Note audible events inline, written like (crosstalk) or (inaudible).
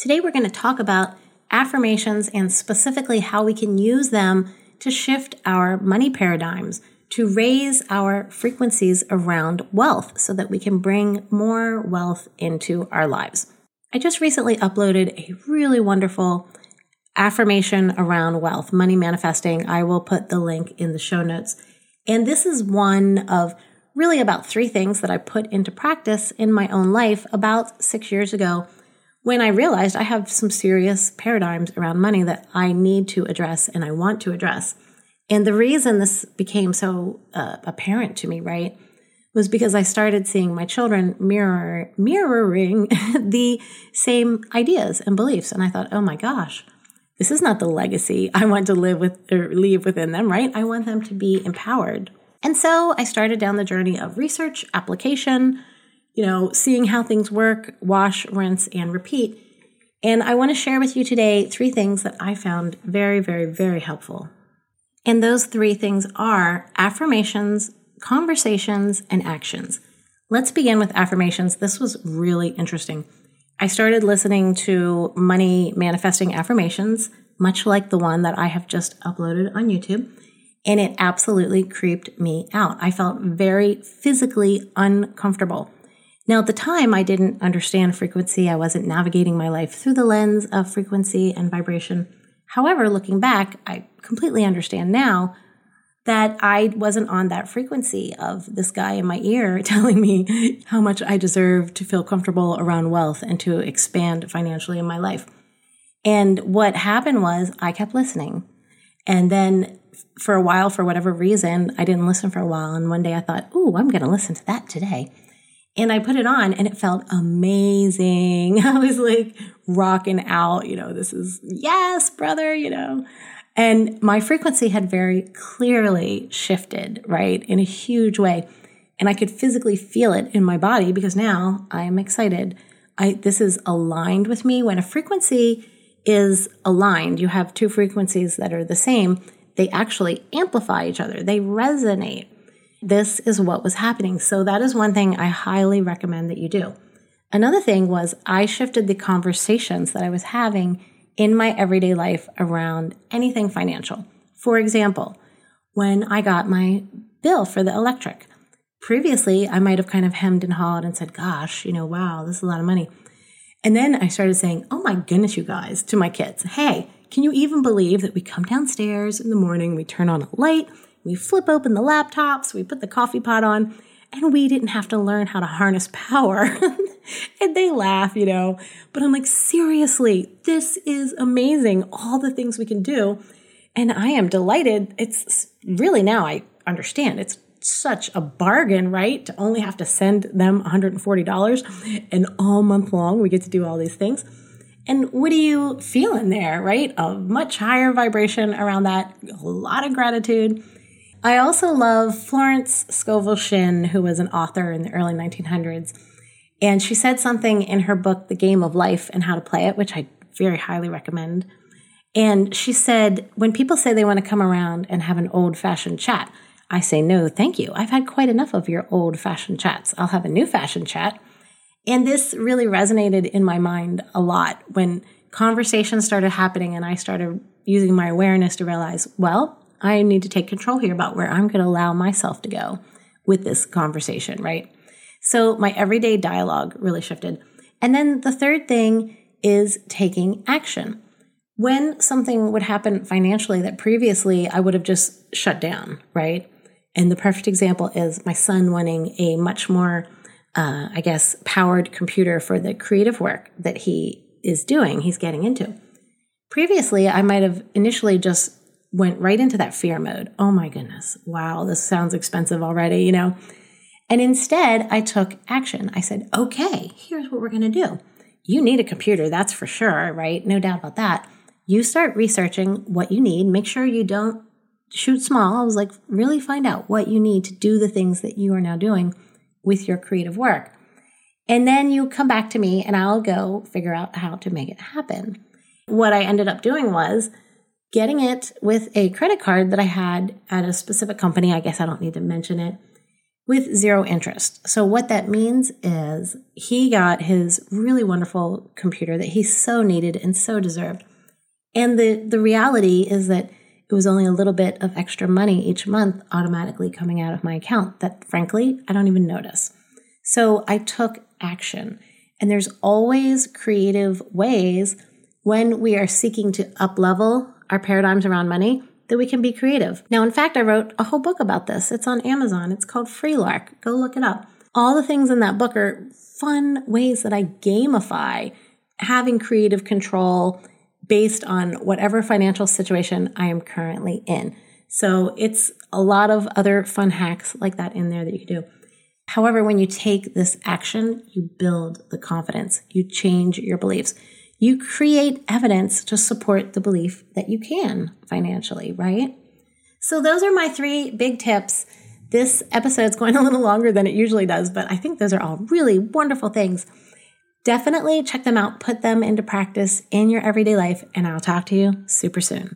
Today, we're going to talk about affirmations and specifically how we can use them to shift our money paradigms, to raise our frequencies around wealth so that we can bring more wealth into our lives. I just recently uploaded a really wonderful affirmation around wealth, money manifesting. I will put the link in the show notes. And this is one of really about three things that I put into practice in my own life about six years ago when I realized I have some serious paradigms around money that I need to address and I want to address. And the reason this became so uh, apparent to me, right, was because I started seeing my children mirror mirroring (laughs) the same ideas and beliefs, and I thought, oh my gosh, this is not the legacy I want to live with or leave within them, right? I want them to be empowered. And so I started down the journey of research, application, you know, seeing how things work, wash, rinse, and repeat. And I want to share with you today three things that I found very, very, very helpful. And those three things are affirmations, conversations, and actions. Let's begin with affirmations. This was really interesting. I started listening to money manifesting affirmations, much like the one that I have just uploaded on YouTube, and it absolutely creeped me out. I felt very physically uncomfortable. Now, at the time, I didn't understand frequency. I wasn't navigating my life through the lens of frequency and vibration. However, looking back, I completely understand now that I wasn't on that frequency of this guy in my ear (laughs) telling me how much I deserve to feel comfortable around wealth and to expand financially in my life. And what happened was I kept listening. And then for a while, for whatever reason, I didn't listen for a while. And one day I thought, ooh, I'm going to listen to that today. And I put it on and it felt amazing. (laughs) I was like rocking out, you know, this is, yes, brother, you know. And my frequency had very clearly shifted, right, in a huge way. And I could physically feel it in my body because now I am excited. I, this is aligned with me. When a frequency is aligned, you have two frequencies that are the same, they actually amplify each other, they resonate. This is what was happening. So, that is one thing I highly recommend that you do. Another thing was I shifted the conversations that I was having in my everyday life around anything financial. For example, when I got my bill for the electric, previously I might have kind of hemmed and hawed and said, Gosh, you know, wow, this is a lot of money. And then I started saying, Oh my goodness, you guys, to my kids, hey, can you even believe that we come downstairs in the morning, we turn on a light, we flip open the laptops, we put the coffee pot on, and we didn't have to learn how to harness (laughs) power. and they laugh, you know. But I'm like, seriously, this is amazing. All the things we can do. And I am delighted. It's really now I understand. It's such a bargain, right? To only have to send them $140 and all month long we get to do all these things. And what do you feel in there, right? A much higher vibration around that, a lot of gratitude. I also love Florence Scovel Shinn, who was an author in the early 1900s. And she said something in her book, The Game of Life and How to Play It, which I very highly recommend. And she said, when people say they want to come around and have an old fashioned chat, I say, no, thank you. I've had quite enough of your old fashioned chats. I'll have a new fashioned chat. And this really resonated in my mind a lot when conversations started happening and I started using my awareness to realize, well, I need to take control here about where I'm going to allow myself to go with this conversation, right? So my everyday dialogue really shifted. And then the third thing is taking action. When something would happen financially that previously I would have just shut down, right? And the perfect example is my son wanting a much more, uh, I guess, powered computer for the creative work that he is doing, he's getting into. Previously, I might have initially just went right into that fear mode. Oh my goodness. Wow, this sounds expensive already, you know? And instead, I took action. I said, okay, here's what we're going to do. You need a computer, that's for sure, right? No doubt about that. You start researching what you need. Make sure you don't shoot small. I was like, really find out what you need to do the things that you are now doing with your creative work. And then you come back to me and I'll go figure out how to make it happen. What I ended up doing was getting it with a credit card that I had at a specific company. I guess I don't need to mention it, with zero interest. So what that means is he got his really wonderful computer that he so needed and so deserved. And the, the reality is that it was only a little bit of extra money each month automatically coming out of my account that frankly, I don't even notice. So I took action. And there's always creative ways when we are seeking to up level our paradigms around money that we can be creative. Now, in fact, I wrote a whole book about this. It's on Amazon. It's called Freelark. Go look it up. All the things in that book are fun ways that I gamify having creative control based on whatever financial situation I am currently in. So it's a lot of other fun hacks like that in there that you can do. However, when you take this action, you build the confidence, you change your beliefs you create evidence to support the belief that you can financially, right? So, those are my three big tips. This episode is going a little longer than it usually does, but I think those are all really wonderful things. Definitely check them out, put them into practice in your everyday life, and I'll talk to you super soon.